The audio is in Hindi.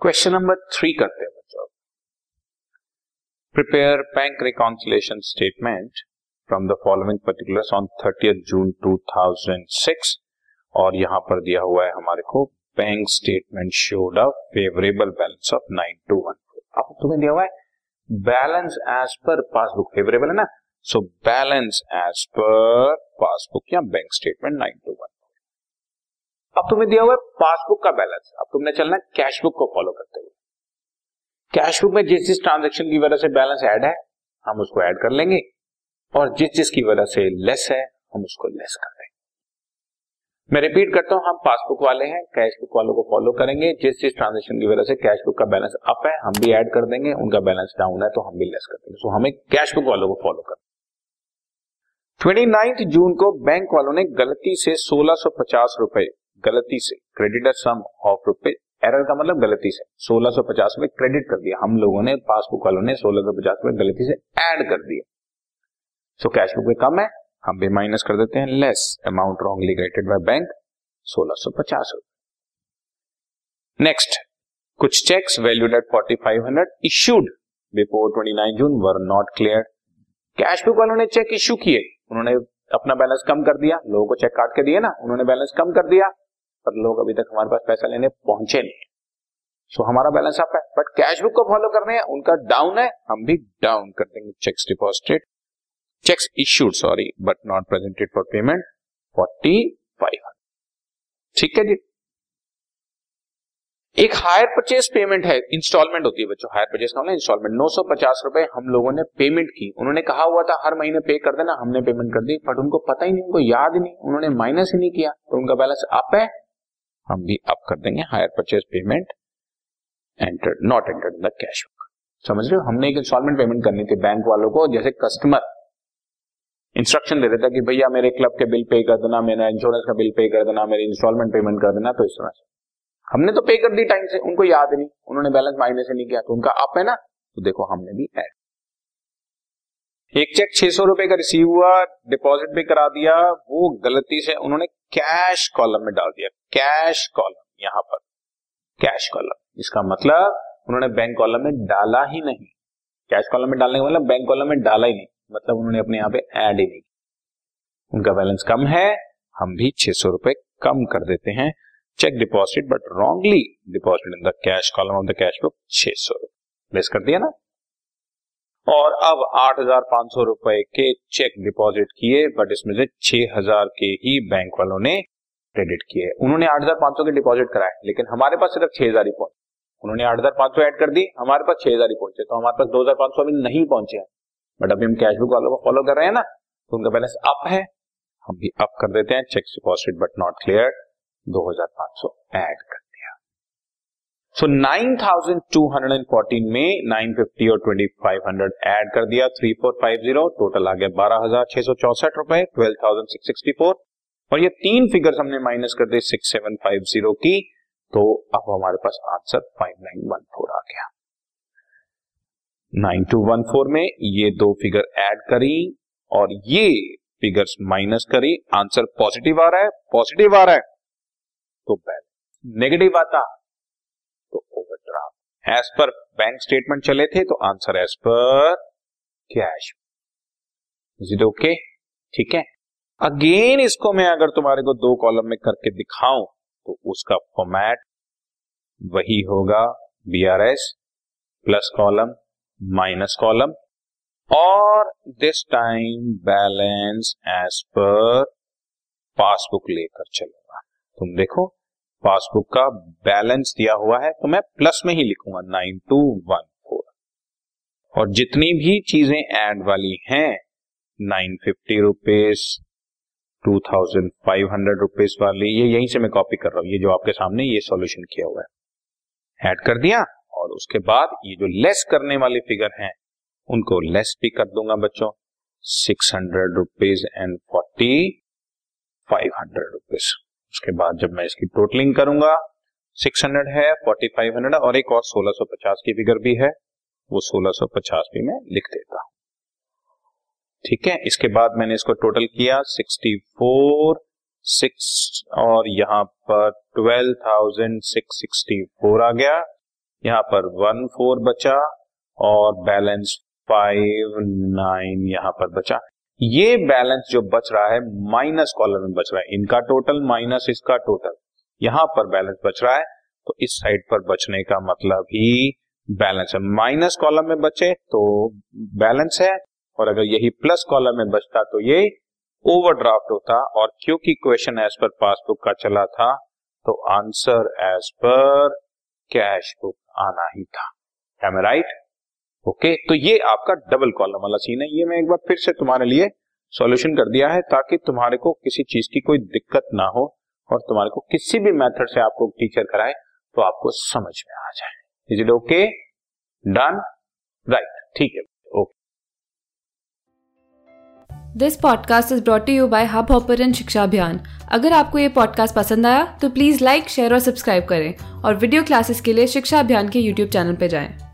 क्वेश्चन नंबर थ्री करते हैं बच्चों। Prepare bank reconciliation statement from the following particulars on thirty June 2006 और यहाँ पर दिया हुआ है हमारे को bank statement showed a favourable balance of nine two one अब तुम्हें दिया हुआ है balance as per passbook favourable है ना? So balance as per passbook या bank statement nine two one अब तुम्हें दिया हुआ है पासबुक का बैलेंस। अब तुमने चलना कैश बुक को फॉलो करते हुए। कैश बुक में जिस जिस ट्रांजेक्शन की वजह से बैलेंस ऐड है, हम उसको ऐड कर लेंगे। और जिस जिस की वजह से लेस है, हम उसको लेस कर देंगे। मैं रिपीट करता हूँ, हम पासबुक वाले हैं, कैश बुक वालों को फॉलो करेंगे। जिस जिस ट्रांजेक्शन की वजह से कैश बुक का बैलेंस अप है, हम भी ऐड कर देंगे। उनका बैलेंस डाउन है तो हम भी लेस कर देंगे। सो हमें कैश बुक वालों को फॉलो कर ट्वेंटी जून को बैंक वालों ने गलती से सोलह सौ पचास रुपए गलती से क्रेडिट सम ऑफ़ रुपए एरर का मतलब गलती से। सोलह सौ पचास रुपए क्रेडिट कर दिया। हम लोगों ने पासबुक वालों ने सोलह सौ पचास रुपए गलती से ऐड कर दिया। सो कैश बुक में कम है, हम भी माइनस कर देते हैं। Less amount wrongly credited by bank सोलह नेक्स्ट कुछ cheques valued at forty five hundred issued before twenty nine June were not clear cash book वालों ने चेक इश्यू किए। उन्होंने अपना बैलेंस कम कर दिया। लोगों को चेक काट के दिए ना। उन्होंने बैलेंस कम कर दिया। पर लोग अभी तक हमारे पास पैसा लेने पहुँचे नहीं। सो so, हमारा बैलेंस अप है। बट कैश बुक को फॉलो करने हैं उनका डाउन है हम भी डाउन कर देंगे। Cheques deposited cheques issued sorry but not presented for payment forty five ठीक है जी? एक हायर परचेज पेमेंट है इंस्टॉलमेंट होती है बच्चों। हायर परचेज का मतलब इंस्टॉलमेंट नौ सौ पचास रुपए हम लोगों ने पेमेंट की। उन्होंने कहा हुआ था हर महीने पे कर देना हमने पेमेंट कर दी बट उनको पता ही नहीं उनको याद नहीं उन्होंने माइनस ही नहीं किया। तो उनका बैलेंस अप है हम भी अप कर देंगे hire purchase payment enter not enter in the cash book समझ रहे हो? हमने एक इंस्टॉलमेंट पेमेंट करनी थी बैंक वालों को, जैसे कस्टमर इंस्ट्रक्शन दे देता कि भैया मेरे क्लब के बिल पे कर देना, मेरा इंश्योरेंस का बिल पे कर देना, मेरी इंस्टॉलमेंट पेमेंट कर देना तो इस तरह से। हमने तो पे कर दी टाइम से, उनको याद नहीं, उन्होंने बैलेंस माइनस से नहीं किया तो उनका अप है ना? तो देखो हमने भी ऐड एक चेक छह सौ रुपए का रिसीव हुआ डिपॉजिट भी करा दिया, वो गलती से उन्होंने कैश कॉलम में डाल दिया। कैश कॉलम यहाँ पर। कैश कॉलम इसका मतलब उन्होंने बैंक कॉलम में डाला ही नहीं। कैश कॉलम में डालने का मतलब बैंक कॉलम में डाला ही नहीं। मतलब उन्होंने अपने यहाँ पे ऐड ही नहीं उनका बैलेंस कम है, हम भी छह सौ रुपए कम कर देते हैं। Cheque deposit but wrongly deposit in the cash column of the cash book छह सौ रुपए। लेस कर दिया ना? और अब आठ हज़ार पाँच सौ रुपए के चेक डिपॉजिट किए, बट इसमें से छह हज़ार के ही बैंक वालों ने क्रेडिट किए। उन्होंने आठ हज़ार पाँच सौ के डिपॉजिट कराए, लेकिन हमारे पास सिर्फ़ छह हज़ार ही पहुँचे। उन्होंने आठ हज़ार पाँच सौ एड कर दी, हमारे पास छह हज़ार ही पहुँचे तो हमारे पास दो हज़ार पाँच सौ अभी नहीं पहुँचे हैं। बट अभी हम कैश बुक वालों को फॉलो कर रहे हैं ना तो उनका बैलेंस अप है। हम भी अप कर देते हैं cheque deposit but not clear दो हज़ार पाँच सौ एड कर। सो एंड फोर्टीन में नाइन फिफ्टी और ट्वेंटी फाइव हंड्रेड एड कर दिया three four five zero total आ गया बारह हज़ार छह सौ चौसठ रुपए ट्वेल्व और ये तीन फिगर्स हमने माइनस कर फाइव ज़ीरो की तो अब हमारे पास answer five nine one four आ गया। नाइन टू वन फोर में ये दो फिगर ऐड करी और ये फिगर्स माइनस करी। आंसर पॉजिटिव आ रहा है पॉजिटिव आ रहा है। तो नेगेटिव आता। एज पर बैंक स्टेटमेंट चले थे तो answer as per cash is it okay ठीक है? अगेन इसको मैं अगर तुम्हारे को दो कॉलम में करके दिखाऊँ तो उसका फॉर्मेट वही होगा B R S plus column minus column और this time balance as per passbook लेकर चलेगा। तुम देखो पासबुक का बैलेंस दिया हुआ है तो मैं प्लस में ही लिखूँगा, नाइन टू वन फोर। और जितनी भी चीज़ें ऐड वाली हैं, nine fifty rupees two thousand five hundred rupees वाली, ये यहीं से मैं कॉपी कर रहा हूँ, ये जो आपके सामने ये सॉल्यूशन किया हुआ है। ऐड कर दिया, और उसके बाद ये जो लेस करने वाले फिगर हैं, उनको लेस भी कर दूँगा बच्चों, six hundred rupees and forty five hundred rupees उसके बाद जब मैं इसकी टोटलिंग करूँगा 600 है 4500 और एक और 1650 की फिगर भी है वो 1650 भी मैं लिख देता हूँ। ठीक है? इसके बाद मैंने इसको टोटल किया 64 सिक्स और यहाँ पर 12,664 आ गया। यहाँ पर वन फोर बचा और बैलेंस फाइव नाइन यहाँ पर बचा। ये बैलेंस जो बच रहा है माइनस कॉलम में बच रहा है। इनका टोटल माइनस इसका टोटल यहाँ पर बैलेंस बच रहा है तो इस साइड पर बचने का मतलब ही बैलेंस है। माइनस कॉलम में बचे तो बैलेंस है, और अगर यही प्लस कॉलम में बचता तो ये ओवरड्राफ्ट होता, और क्योंकि क्वेश्चन एज पर पासबुक का चला था तो answer as per cash book आना ही था। राइट ओके तो ये आपका डबल कॉलम वाला सीन है। ये मैं एक बार फिर से तुम्हारे लिए सॉल्यूशन कर दिया है ताकि तुम्हारे को किसी चीज़ की कोई दिक्कत ना हो और तुम्हारे को किसी भी मेथड से आपको टीचर कराए तो आपको समझ में आ जाए। Is it okay done right ठीक है। This podcast is brought you by Hubhopper शिक्षा अभियान अगर आपको ये पॉडकास्ट पसंद आया तो प्लीज़ लाइक शेयर और सब्सक्राइब करें और वीडियो क्लासेस के लिए शिक्षा अभियान के यूट्यूब चैनल पर जाएँ।